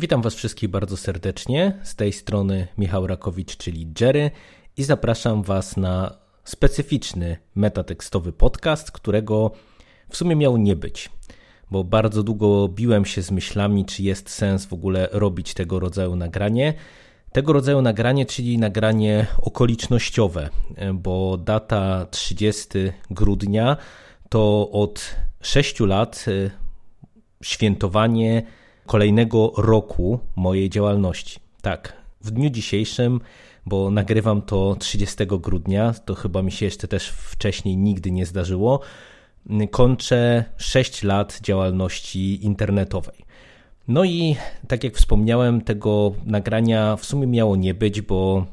Witam Was wszystkich bardzo serdecznie. Z tej strony Michał Rakowicz, czyli Jerry, i zapraszam Was na specyficzny metatekstowy podcast, którego w sumie miał nie być, bo bardzo długo biłem się z myślami, czy jest sens w ogóle robić tego rodzaju nagranie. Tego rodzaju nagranie, czyli nagranie okolicznościowe, bo data 30 grudnia to od 6 lat y, świętowanie kolejnego roku mojej działalności. Tak, w dniu dzisiejszym, bo nagrywam to 30 grudnia, to chyba mi się jeszcze też wcześniej nigdy nie zdarzyło, kończę 6 lat działalności internetowej. No i tak jak wspomniałem, tego nagrania w sumie miało nie być, bo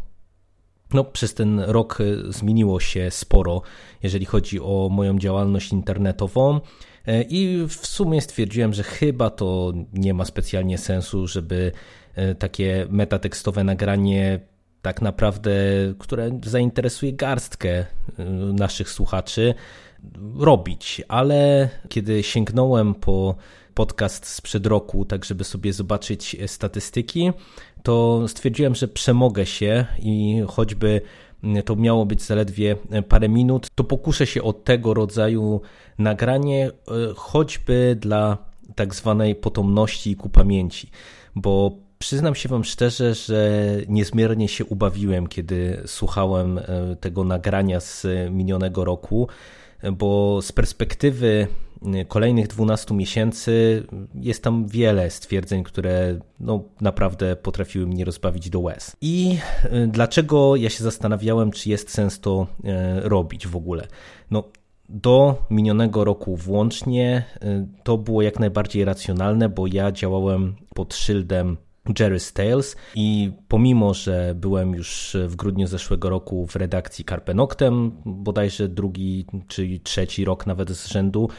no, przez ten rok zmieniło się sporo, jeżeli chodzi o moją działalność internetową. E, I w sumie stwierdziłem, że chyba to nie ma specjalnie sensu, żeby e, takie metatekstowe nagranie tak naprawdę, które zainteresuje garstkę naszych słuchaczy, robić. Ale kiedy sięgnąłem po podcast sprzed roku, tak żeby sobie zobaczyć statystyki, to stwierdziłem, że przemogę się i choćby to miało być zaledwie parę minut, to pokuszę się o tego rodzaju nagranie, e, choćby dla tak zwanej potomności ku pamięci, bo przyznam się Wam szczerze, że niezmiernie się ubawiłem, kiedy słuchałem e, tego nagrania z minionego roku, bo z perspektywy kolejnych 12 miesięcy jest tam wiele stwierdzeń, które no, naprawdę potrafiły mnie rozbawić do łez. I dlaczego ja się zastanawiałem, czy jest sens to robić w ogóle? No, do minionego roku włącznie to było jak najbardziej racjonalne, bo ja działałem pod szyldem Jerry's Tales i pomimo, że byłem już w grudniu zeszłego roku w redakcji Carpe Noctem, bodajże drugi czy trzeci rok nawet z rzędu,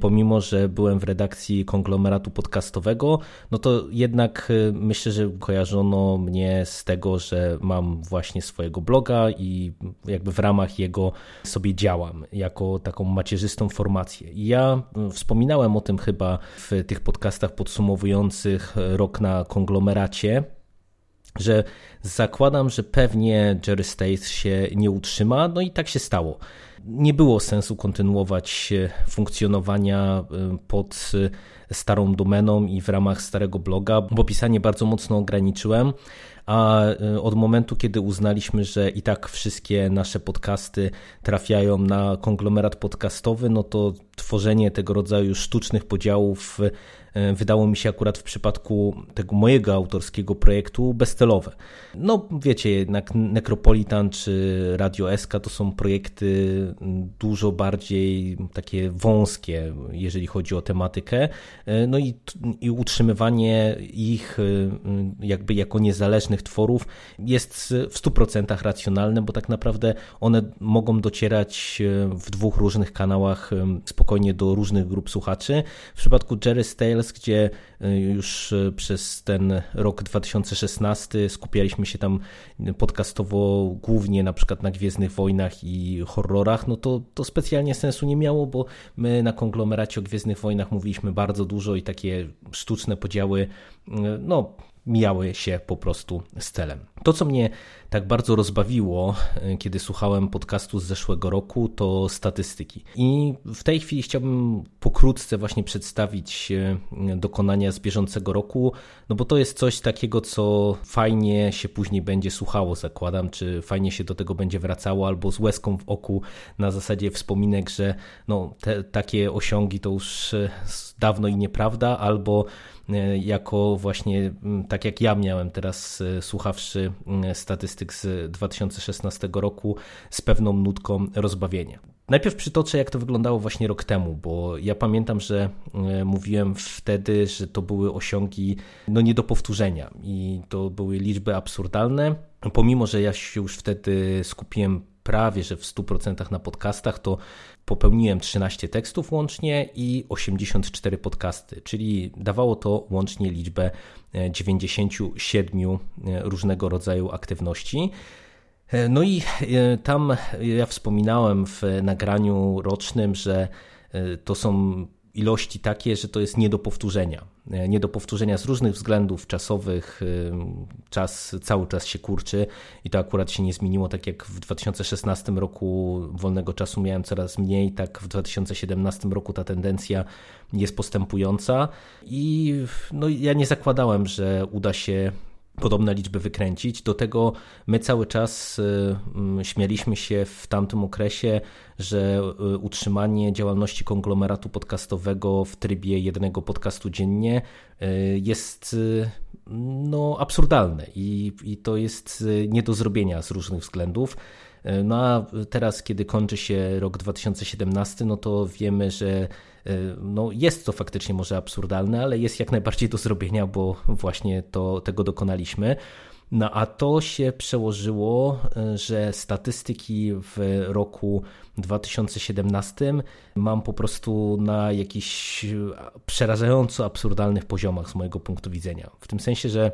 pomimo, że byłem w redakcji konglomeratu podcastowego, no to jednak y, myślę, że kojarzono mnie z tego, że mam właśnie swojego bloga i jakby w ramach jego sobie działam jako taką macierzystą formację. I ja y, wspominałem o tym chyba w tych podcastach podsumowujących rok na konglomeracie konglomeracie, że zakładam, że pewnie Jerry States się nie utrzyma, no i tak się stało. Nie było sensu kontynuować funkcjonowania y, pod y, starą domeną i w ramach starego bloga, bo pisanie bardzo mocno ograniczyłem a od momentu, kiedy uznaliśmy, że i tak wszystkie nasze podcasty trafiają na konglomerat podcastowy, no to tworzenie tego rodzaju sztucznych podziałów E, wydało mi się akurat w przypadku tego mojego autorskiego projektu bezcelowe. No wiecie, jednak Necropolitan czy Radio SK to są projekty dużo bardziej takie wąskie, jeżeli chodzi o tematykę, e, no i, i utrzymywanie ich e, jakby jako niezależnych tworów jest w 100% racjonalne, bo tak naprawdę one mogą docierać w dwóch różnych kanałach spokojnie do różnych grup słuchaczy. W przypadku Jerry Stale gdzie y, już y, przez ten rok 2016 skupialiśmy się tam podcastowo głównie na przykład na Gwiezdnych Wojnach i horrorach, no to, to specjalnie sensu nie miało, bo my na konglomeracie o Gwiezdnych Wojnach mówiliśmy bardzo dużo i takie sztuczne podziały y, no, mijały się po prostu z celem. To, co mnie tak bardzo rozbawiło, e, kiedy słuchałem podcastu z zeszłego roku, to statystyki. I w tej chwili chciałbym pokrótce właśnie przedstawić e, dokonania z bieżącego roku, no bo to jest coś takiego, co fajnie się później będzie słuchało, zakładam, czy fajnie się do tego będzie wracało, albo z łezką w oku na zasadzie wspominek, że no, te, takie osiągi to już e, dawno i nieprawda, albo jako właśnie tak jak ja miałem teraz słuchawszy statystyk z 2016 roku z pewną nutką rozbawienia. Najpierw przytoczę, jak to wyglądało właśnie rok temu, bo ja pamiętam, że e, mówiłem wtedy, że to były osiągi no nie do powtórzenia i to były liczby absurdalne. Pomimo, że ja się już wtedy skupiłem prawie że w 100% na podcastach, to popełniłem 13 tekstów łącznie i 84 podcasty, czyli dawało to łącznie liczbę 97 e, e, różnego rodzaju aktywności. E, no i tam ja wspominałem w nagraniu rocznym, że to są ilości takie, że to jest nie do powtórzenia. E, nie do powtórzenia z różnych względów czasowych. Czas cały czas się kurczy i to akurat się nie zmieniło. Tak jak w 2016 roku wolnego czasu miałem coraz mniej, tak w 2017 roku ta tendencja jest postępująca i no, ja nie zakładałem, że uda się podobne liczby wykręcić. Do tego my cały czas y, mm, śmialiśmy się w tamtym okresie, że y, utrzymanie działalności konglomeratu podcastowego w trybie jednego podcastu dziennie y, jest no, absurdalne i, i to jest nie do zrobienia z różnych względów. No a teraz, kiedy kończy się rok 2017, no to wiemy, że no jest to faktycznie może absurdalne, ale jest jak najbardziej do zrobienia, bo właśnie to, tego dokonaliśmy. No a to się przełożyło, że statystyki w roku 2017 mam po prostu na jakichś przerażająco absurdalnych poziomach z mojego punktu widzenia. W tym sensie, że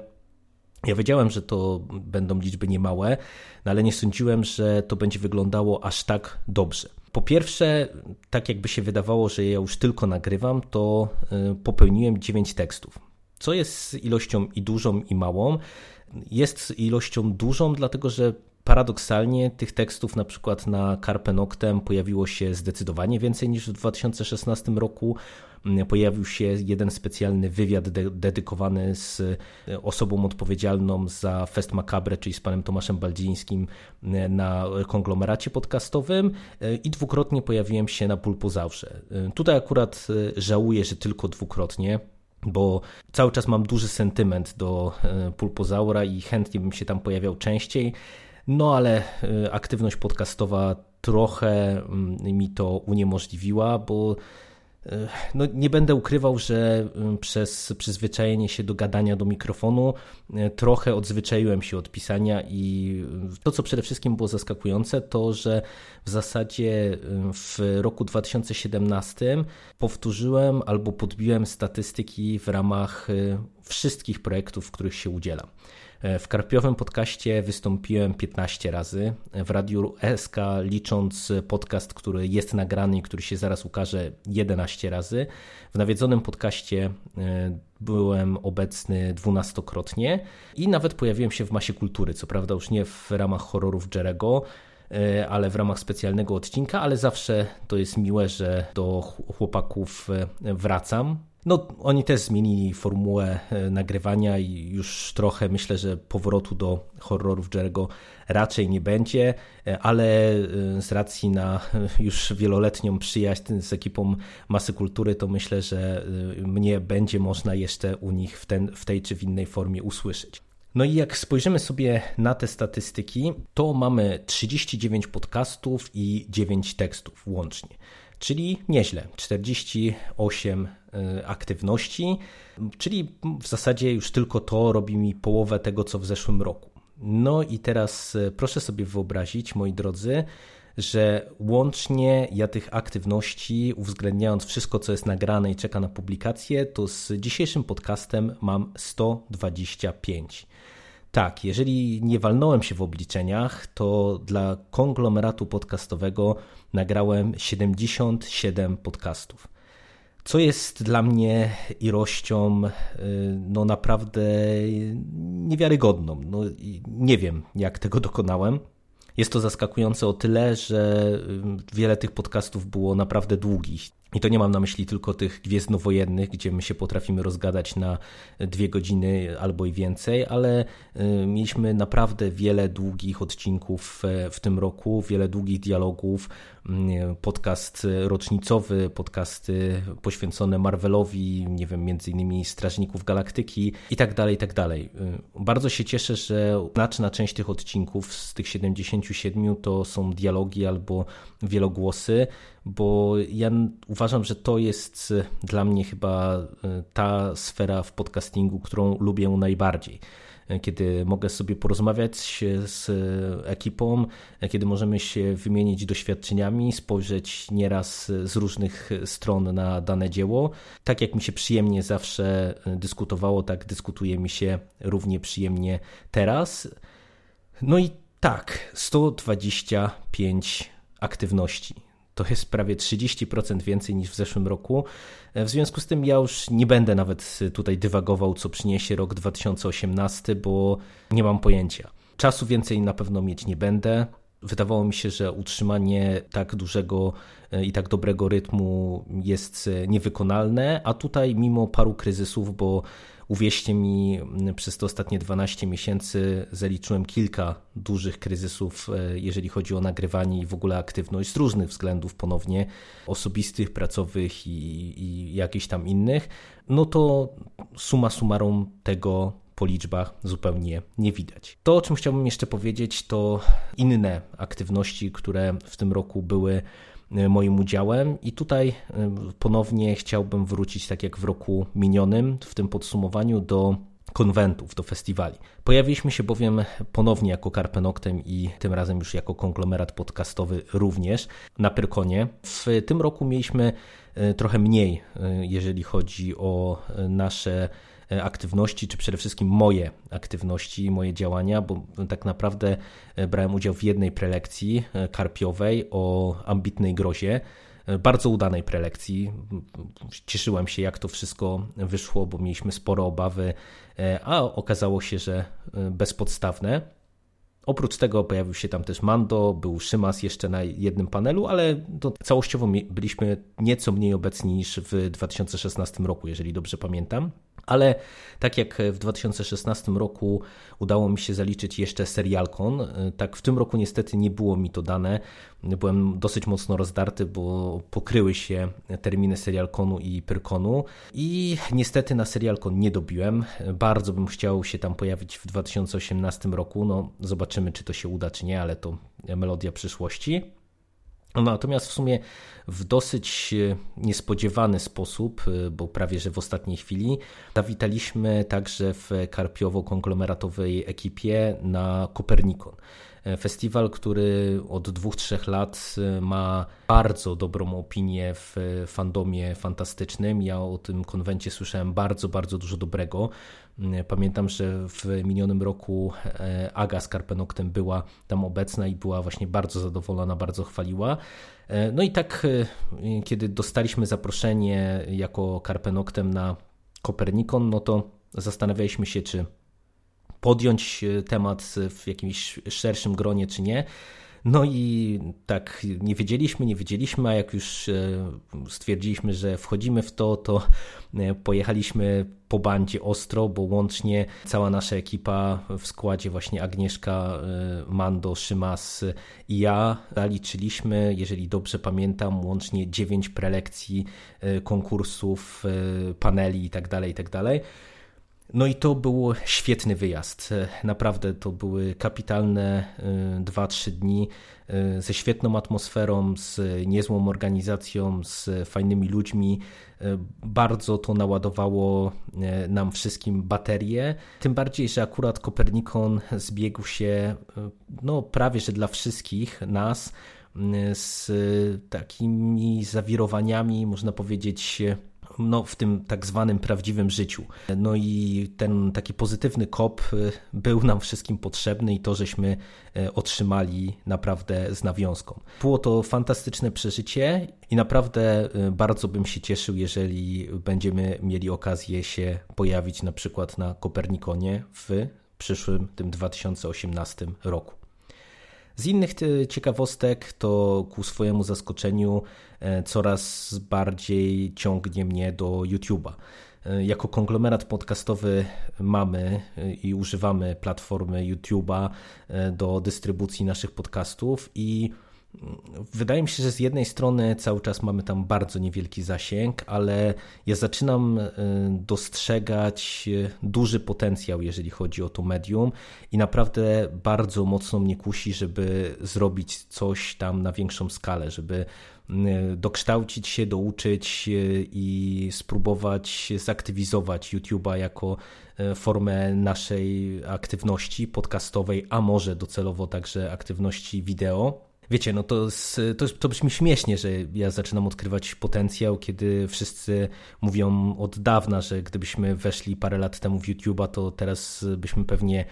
ja wiedziałem, że to będą liczby niemałe, no ale nie sądziłem, że to będzie wyglądało aż tak dobrze. Po pierwsze, tak jakby się wydawało, że ja już tylko nagrywam, to y, popełniłem 9 tekstów. Co jest ilością i dużą, i małą? Jest ilością dużą, dlatego że paradoksalnie tych tekstów na przykład na Carpe Noctem pojawiło się zdecydowanie więcej niż w 2016 roku. Pojawił się jeden specjalny wywiad de dedykowany z osobą odpowiedzialną za Fest Macabre, czyli z panem Tomaszem Baldzińskim na konglomeracie podcastowym i dwukrotnie pojawiłem się na Pulpozaurze. Tutaj akurat żałuję, że tylko dwukrotnie, bo cały czas mam duży sentyment do Pulpozaura i chętnie bym się tam pojawiał częściej. No ale y, aktywność podcastowa trochę mm, mi to uniemożliwiła, bo y, no, nie będę ukrywał, że y, przez przyzwyczajenie się do gadania do mikrofonu trochę odzwyczaiłem się od pisania i to, co przede wszystkim było zaskakujące, to, że w zasadzie w roku 2017 powtórzyłem albo podbiłem statystyki w ramach wszystkich projektów, w których się udzielam. E, w Karpiowym podcaście wystąpiłem 15 razy. W Radiu SK, licząc podcast, który jest nagrany i który się zaraz ukaże, 11 razy. W nawiedzonym podcaście e, byłem obecny dwunastokrotnie i nawet pojawiłem się w masie kultury. Co prawda, już nie w ramach horrorów Jerego, e, ale w ramach specjalnego odcinka, ale zawsze to jest miłe, że do chłopaków wracam. No, oni też zmienili formułę e, nagrywania i już trochę myślę, że powrotu do horrorów Jerego raczej nie będzie, e, ale e, z racji na już wieloletnią przyjaźń z ekipą Masy Kultury, to myślę, że mnie będzie można jeszcze u nich w, ten, w tej czy w innej formie usłyszeć. No i jak spojrzymy sobie na te statystyki, to mamy 39 podcastów i 9 tekstów łącznie czyli nieźle 48 y, aktywności, czyli w zasadzie już tylko to robi mi połowę tego, co w zeszłym roku. No i teraz y, proszę sobie wyobrazić, moi drodzy, że łącznie ja tych aktywności, uwzględniając wszystko, co jest nagrane i czeka na publikację, to z dzisiejszym podcastem mam 125. Tak, jeżeli nie walnąłem się w obliczeniach, to dla konglomeratu podcastowego nagrałem 77 podcastów. Co jest dla mnie ilością y, no naprawdę niewiarygodną. No, nie wiem, jak tego dokonałem. Jest to zaskakujące o tyle, że y, wiele tych podcastów było naprawdę długich. I to nie mam na myśli tylko tych gwiezdnowojennych, gdzie my się potrafimy rozgadać na dwie godziny albo i więcej, ale y, mieliśmy naprawdę wiele długich odcinków e, w tym roku, wiele długich dialogów, mm, podcast rocznicowy, podcasty poświęcone Marvelowi, nie wiem, między innymi Strażników Galaktyki i tak dalej, i tak dalej. Y, bardzo się cieszę, że znaczna część tych odcinków z tych 77 to są dialogi albo wielogłosy, bo ja uważam, że to jest e, dla mnie chyba e, ta sfera w podcastingu, którą lubię najbardziej. E, kiedy mogę sobie porozmawiać z ekipą, kiedy możemy się wymienić doświadczeniami, spojrzeć nieraz z różnych stron na dane dzieło. Tak jak mi się przyjemnie zawsze dyskutowało, tak dyskutuje mi się równie przyjemnie teraz. No i tak, 125 aktywności To jest prawie 30% więcej niż w zeszłym roku. W związku z tym ja już nie będę nawet tutaj dywagował, co przyniesie rok 2018, bo nie mam pojęcia. Czasu więcej na pewno mieć nie będę. Wydawało mi się, że utrzymanie tak dużego e, i tak dobrego rytmu jest e, niewykonalne, a tutaj mimo paru kryzysów, bo uwierzcie mi, przez te ostatnie 12 miesięcy zaliczyłem kilka dużych kryzysów, e, jeżeli chodzi o nagrywanie i w ogóle aktywność z różnych względów ponownie, osobistych, pracowych i, i jakichś tam innych, no to suma summarum tego po liczbach zupełnie nie widać. To, o czym chciałbym jeszcze powiedzieć, to inne aktywności, które w tym roku były moim udziałem. I tutaj e, ponownie chciałbym wrócić, tak jak w roku minionym, w tym podsumowaniu, do konwentów, do festiwali. Pojawiliśmy się bowiem ponownie jako Carpe Noctem i tym razem już jako konglomerat podcastowy również na Pyrkonie. W tym roku mieliśmy e, trochę mniej, jeżeli chodzi o nasze E, aktywności, czy przede wszystkim moje aktywności i moje działania, bo tak naprawdę e, brałem udział w jednej prelekcji e, karpiowej o ambitnej grozie bardzo udanej prelekcji. Cieszyłem się, jak to wszystko wyszło, bo mieliśmy spore obawy, a okazało się, że bezpodstawne. Oprócz tego pojawił się tam też Mando, był Szymas jeszcze na jednym panelu, ale to całościowo byliśmy nieco mniej obecni niż w 2016 roku, jeżeli dobrze pamiętam. Ale tak jak w 2016 roku udało mi się zaliczyć jeszcze serialkon, tak w tym roku niestety nie było mi to dane. Byłem dosyć mocno rozdarty, bo pokryły się terminy serialkonu i pyrkonu i niestety na serialkon nie dobiłem. Bardzo bym chciał się tam pojawić w 2018 roku. No, zobaczymy, czy to się uda, czy nie, ale to melodia przyszłości. Natomiast w sumie w dosyć e, niespodziewany sposób, e, bo prawie że w ostatniej chwili, zawitaliśmy także w karpiowo-konglomeratowej ekipie na Kopernikon. E, festiwal, który od dwóch, trzech lat ma bardzo dobrą opinię w fandomie fantastycznym. Ja o tym konwencie słyszałem bardzo, bardzo dużo dobrego. Pamiętam, że w minionym roku e, Aga z Karpenoktem była tam obecna i była właśnie bardzo zadowolona, bardzo chwaliła. E, no i tak, e, kiedy dostaliśmy zaproszenie jako Karpenoktem na Kopernikon, no to zastanawialiśmy się, czy podjąć temat w jakimś szerszym gronie, czy nie. No i tak nie wiedzieliśmy, nie wiedzieliśmy, a jak już e, stwierdziliśmy, że wchodzimy w to, to e, pojechaliśmy po bandzie ostro, bo łącznie cała nasza ekipa w składzie właśnie Agnieszka, e, Mando, Szymas i ja zaliczyliśmy, jeżeli dobrze pamiętam, łącznie 9 prelekcji, konkursów, paneli itd., tak itd., tak no i to był świetny wyjazd. Naprawdę to były kapitalne 2-3 y, dni y, ze świetną atmosferą, z niezłą organizacją, z fajnymi ludźmi. Bardzo to naładowało nam wszystkim baterie. Tym bardziej, że akurat Kopernikon zbiegł się no, prawie że dla wszystkich nas z takimi zawirowaniami, można powiedzieć, no, w tym tak zwanym prawdziwym życiu. No i ten taki pozytywny kop y, był nam wszystkim potrzebny i to, żeśmy y, otrzymali naprawdę z nawiązką. Było to fantastyczne przeżycie i naprawdę y, bardzo bym się cieszył, jeżeli będziemy mieli okazję się pojawić na przykład na Kopernikonie w przyszłym, tym 2018 roku. Z innych ciekawostek to ku swojemu zaskoczeniu e, coraz bardziej ciągnie mnie do YouTube'a. E, jako konglomerat podcastowy mamy e, i używamy platformy YouTube'a do dystrybucji naszych podcastów i Wydaje mi się, że z jednej strony cały czas mamy tam bardzo niewielki zasięg, ale ja zaczynam e, dostrzegać e, duży potencjał, jeżeli chodzi o to medium, i naprawdę bardzo mocno mnie kusi, żeby zrobić coś tam na większą skalę, żeby dokształcić się, douczyć i spróbować zaktywizować YouTube'a jako formę naszej aktywności podcastowej, a może docelowo także aktywności wideo. Wiecie, no to, to, to brzmi śmiesznie, że ja zaczynam odkrywać potencjał, kiedy wszyscy mówią od dawna, że gdybyśmy weszli parę lat temu w YouTube'a, to teraz byśmy pewnie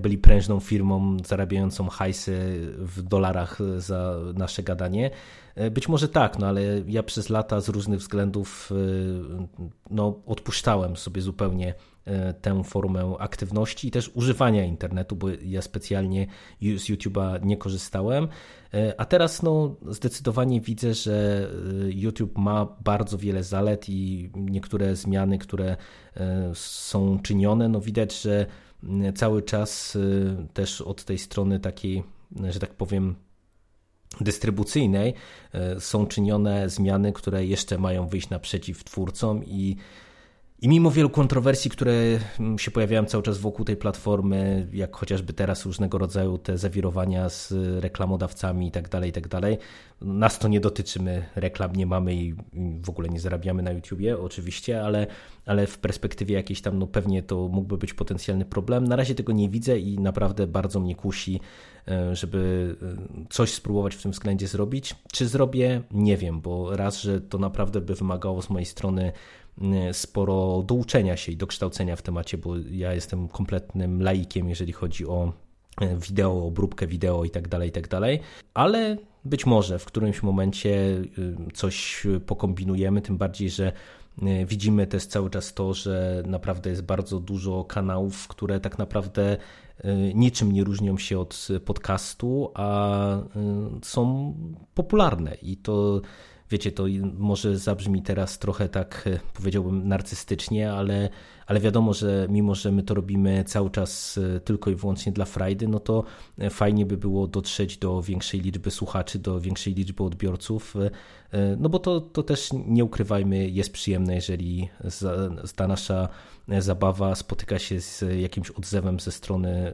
byli prężną firmą zarabiającą hajsy w dolarach za nasze gadanie. Być może tak, no ale ja przez lata z różnych względów no, odpuszczałem sobie zupełnie tę formę aktywności i też używania internetu, bo ja specjalnie z YouTube'a nie korzystałem. E, a teraz no, zdecydowanie widzę, że e, YouTube ma bardzo wiele zalet i niektóre zmiany, które są czynione, no widać, że cały czas też od tej strony takiej, że tak powiem, dystrybucyjnej są czynione zmiany, które jeszcze mają wyjść naprzeciw twórcom i i mimo wielu kontrowersji, które mm, się pojawiają cały czas wokół tej platformy, jak chociażby teraz różnego rodzaju te zawirowania z reklamodawcami i tak dalej, i tak nas to nie dotyczy, my reklam nie mamy i w ogóle nie zarabiamy na YouTubie oczywiście, ale, ale w perspektywie jakiejś tam, no pewnie to mógłby być potencjalny problem. Na razie tego nie widzę i naprawdę bardzo mnie kusi, e, żeby e, coś spróbować w tym względzie zrobić. Czy zrobię? Nie wiem, bo raz, że to naprawdę by wymagało z mojej strony sporo do uczenia się i do kształcenia w temacie, bo ja jestem kompletnym laikiem, jeżeli chodzi o y, wideo, obróbkę wideo i tak dalej, i tak dalej, ale być może w którymś momencie y, coś pokombinujemy, tym bardziej, że widzimy też cały czas to, że naprawdę jest bardzo dużo kanałów, które tak naprawdę niczym nie różnią się od podcastu, a są popularne i to wiecie, to może zabrzmi teraz trochę tak, e, powiedziałbym, narcystycznie, ale, ale wiadomo, że mimo, że my to robimy cały czas e, tylko i wyłącznie dla frajdy, no to e, fajnie by było dotrzeć do większej liczby słuchaczy, do większej liczby odbiorców, no bo to, to też nie ukrywajmy, jest przyjemne, jeżeli ta nasza zabawa spotyka się z jakimś odzewem ze strony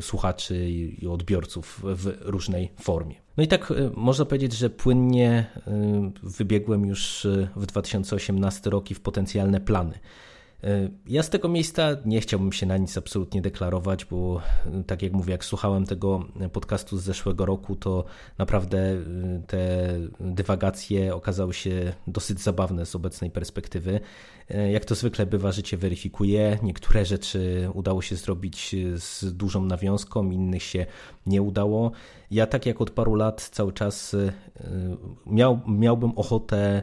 słuchaczy i odbiorców w różnej formie. No i tak można powiedzieć, że płynnie wybiegłem już w 2018 rok i w potencjalne plany. Ja z tego miejsca nie chciałbym się na nic absolutnie deklarować, bo tak jak mówię, jak słuchałem tego podcastu z zeszłego roku, to naprawdę te dywagacje okazały się dosyć zabawne z obecnej perspektywy. Jak to zwykle bywa, życie weryfikuje. Niektóre rzeczy udało się zrobić z dużą nawiązką, innych się nie udało. Ja tak jak od paru lat cały czas miał, miałbym ochotę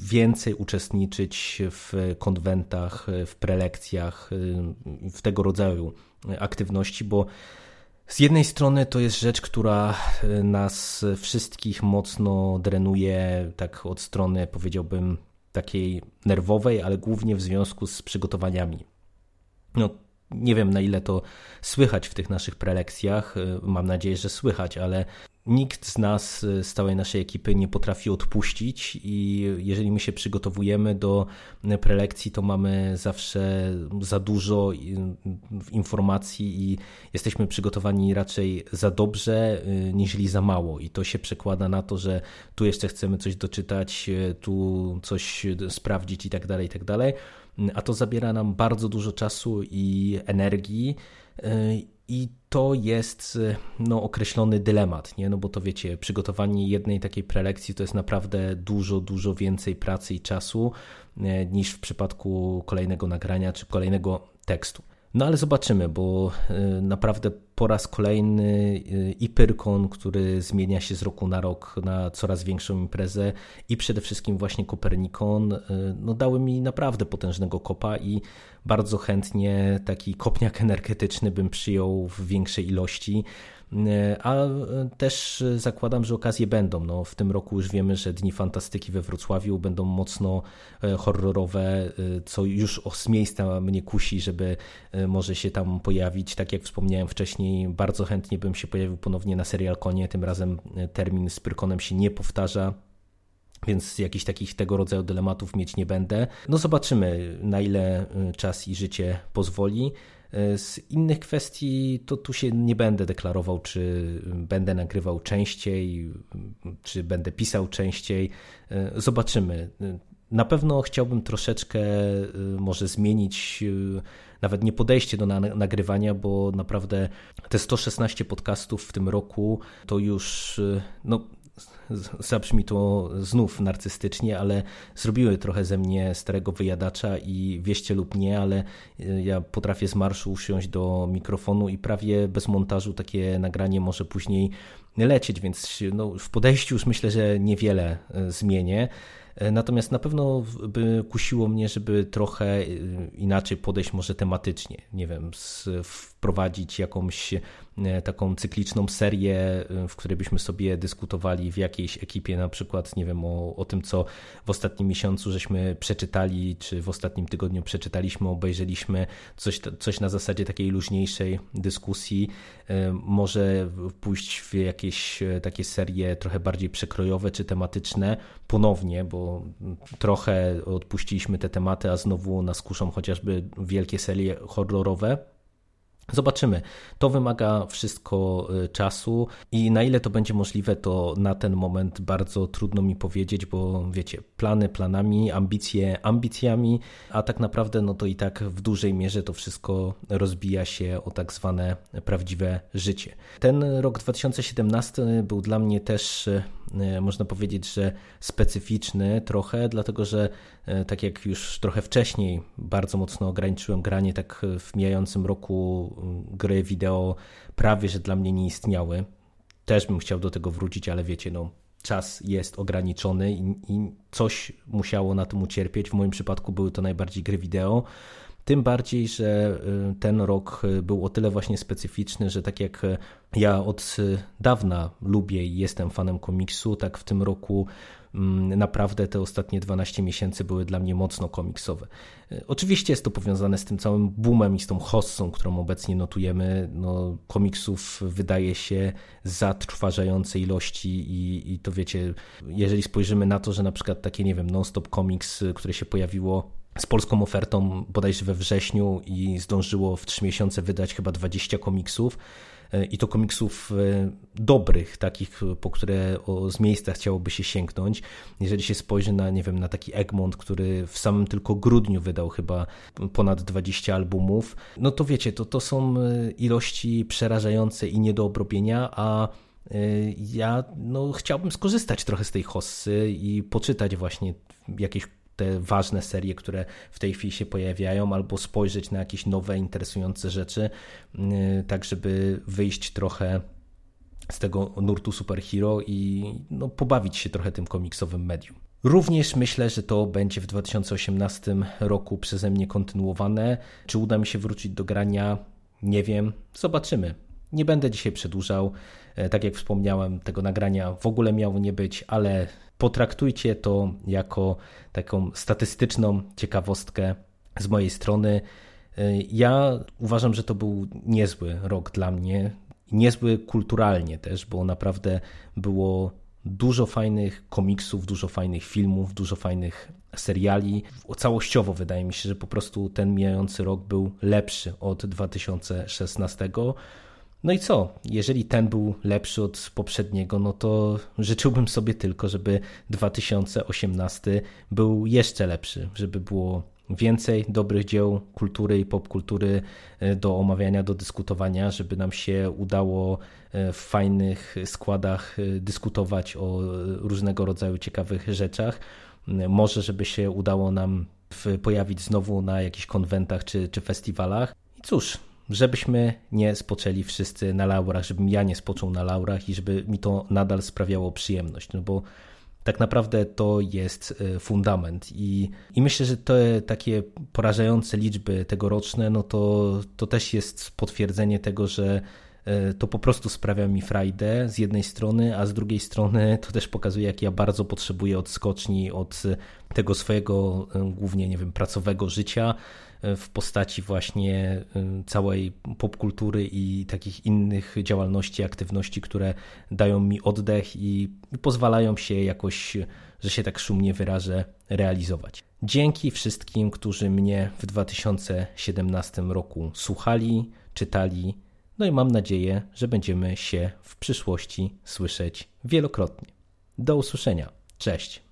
więcej uczestniczyć w konwentach, w prelekcjach, y, w tego rodzaju aktywności, bo z jednej strony to jest rzecz, która y, nas wszystkich mocno drenuje, tak od strony powiedziałbym takiej nerwowej, ale głównie w związku z przygotowaniami. No, nie wiem na ile to słychać w tych naszych prelekcjach, mam nadzieję, że słychać, ale nikt z nas, y, z całej naszej ekipy nie potrafi odpuścić i jeżeli my się przygotowujemy do prelekcji, to mamy zawsze za dużo informacji i jesteśmy przygotowani raczej za dobrze y, niż za mało. I to się przekłada na to, że tu jeszcze chcemy coś doczytać, y, tu coś sprawdzić i tak dalej, i tak dalej, a to zabiera nam bardzo dużo czasu i energii i to jest no, określony dylemat, nie? no bo to wiecie, przygotowanie jednej takiej prelekcji to jest naprawdę dużo, dużo więcej pracy i czasu e, niż w przypadku kolejnego nagrania czy kolejnego tekstu. No ale zobaczymy, bo e, naprawdę po raz kolejny e, i Pyrkon, który zmienia się z roku na rok na coraz większą imprezę i przede wszystkim właśnie Kopernikon, no dały mi naprawdę potężnego kopa i bardzo chętnie taki kopniak energetyczny bym przyjął w większej ilości. A też zakładam, że okazje będą. No, w tym roku już wiemy, że Dni Fantastyki we Wrocławiu będą mocno e, horrorowe, e, co już z miejsca mnie kusi, żeby e, może się tam pojawić. Tak jak wspomniałem wcześniej, bardzo chętnie bym się pojawił ponownie na serial Konie. Tym razem termin z Pyrkonem się nie powtarza więc jakichś takich tego rodzaju dylematów mieć nie będę. No zobaczymy, na ile czas i życie pozwoli. Y, z innych kwestii to tu się nie będę deklarował, czy będę nagrywał częściej, czy będę pisał częściej. Y, zobaczymy. Na pewno chciałbym troszeczkę może zmienić nawet nie podejście do nagrywania, bo naprawdę te 116 podcastów w tym roku to już no, zabrzmi to znów narcystycznie, ale zrobiły trochę ze mnie starego wyjadacza i wieście lub nie, ale e, ja potrafię z marszu usiąść do mikrofonu i prawie bez montażu takie nagranie może później lecieć, więc no, w podejściu już myślę, że niewiele e, zmienię. E, natomiast na pewno by kusiło mnie, żeby trochę inaczej podejść może tematycznie. Nie wiem, wprowadzić jakąś E, taką cykliczną serię, e, w której byśmy sobie dyskutowali w jakiejś ekipie, na przykład, nie wiem, o, o tym, co w ostatnim miesiącu żeśmy przeczytali, czy w ostatnim tygodniu przeczytaliśmy, obejrzeliśmy, coś, coś na zasadzie takiej luźniejszej dyskusji. E, może pójść w jakieś takie serie trochę bardziej przekrojowe czy tematyczne ponownie, bo trochę odpuściliśmy te tematy, a znowu nas kuszą chociażby wielkie serie horrorowe. Zobaczymy. To wymaga wszystko y, czasu i na ile to będzie możliwe, to na ten moment bardzo trudno mi powiedzieć, bo wiecie, plany planami, ambicje ambicjami, a tak naprawdę no to i tak w dużej mierze to wszystko rozbija się o tak zwane prawdziwe życie. Ten rok 2017 był dla mnie też y, można powiedzieć, że specyficzny trochę, dlatego że tak jak już trochę wcześniej bardzo mocno ograniczyłem granie, tak w mijającym roku gry wideo prawie, że dla mnie nie istniały. Też bym chciał do tego wrócić, ale wiecie, no czas jest ograniczony i, i coś musiało na tym ucierpieć. W moim przypadku były to najbardziej gry wideo. Tym bardziej, że y, ten rok y, był o tyle właśnie specyficzny, że tak jak y, ja od dawna lubię i jestem fanem komiksu, tak w tym roku mm, naprawdę te ostatnie 12 miesięcy były dla mnie mocno komiksowe. Oczywiście jest to powiązane z tym całym boomem i z tą hossą, którą obecnie notujemy. No, komiksów wydaje się zatrważające ilości i, i to wiecie, jeżeli spojrzymy na to, że na przykład takie, nie wiem, non-stop comics, które się pojawiło z polską ofertą bodajże we wrześniu i zdążyło w 3 miesiące wydać chyba 20 komiksów e, i to komiksów e, dobrych, takich, po które z miejsca chciałoby się sięgnąć. Jeżeli się spojrzy na, nie wiem, na taki Egmont, który w samym tylko grudniu wydał chyba ponad 20 albumów, no to wiecie, to, to są e, ilości przerażające i nie do obrobienia, a ja no, chciałbym skorzystać trochę z tej hossy i poczytać właśnie jakieś te ważne serie, które w tej chwili się pojawiają, albo spojrzeć na jakieś nowe, interesujące rzeczy, y, tak żeby wyjść trochę z tego nurtu superhero i no, pobawić się trochę tym komiksowym medium. Również myślę, że to będzie w 2018 roku przeze mnie kontynuowane. Czy uda mi się wrócić do grania? Nie wiem, zobaczymy. Nie będę dzisiaj przedłużał. E, tak jak wspomniałem, tego nagrania w ogóle miało nie być, ale potraktujcie to jako taką statystyczną ciekawostkę z mojej strony. E, ja uważam, że to był niezły rok dla mnie, niezły kulturalnie też, bo naprawdę było dużo fajnych komiksów, dużo fajnych filmów, dużo fajnych seriali. Całościowo wydaje mi się, że po prostu ten mijający rok był lepszy od 2016. No i co? Jeżeli ten był lepszy od poprzedniego, no to życzyłbym sobie tylko, żeby 2018 był jeszcze lepszy, żeby było więcej dobrych dzieł kultury i popkultury e, do omawiania, do dyskutowania, żeby nam się udało e, w fajnych składach e, dyskutować o różnego rodzaju ciekawych rzeczach. Może, żeby się udało nam pojawić znowu na jakichś konwentach czy, czy festiwalach. I cóż, żebyśmy nie spoczęli wszyscy na laurach, żebym ja nie spoczął na laurach i żeby mi to nadal sprawiało przyjemność, no bo tak naprawdę to jest e, fundament. I, i myślę, że te takie porażające liczby tegoroczne, no to, to też jest potwierdzenie tego, że e, to po prostu sprawia mi frajdę z jednej strony, a z drugiej strony to też pokazuje, jak ja bardzo potrzebuję odskoczni od tego swojego e, głównie, nie wiem, pracowego życia, w postaci właśnie y, całej popkultury i takich innych działalności, aktywności, które dają mi oddech i pozwalają się jakoś, że się tak szumnie wyrażę, realizować. Dzięki wszystkim, którzy mnie w 2017 roku słuchali, czytali, no i mam nadzieję, że będziemy się w przyszłości słyszeć wielokrotnie. Do usłyszenia. Cześć.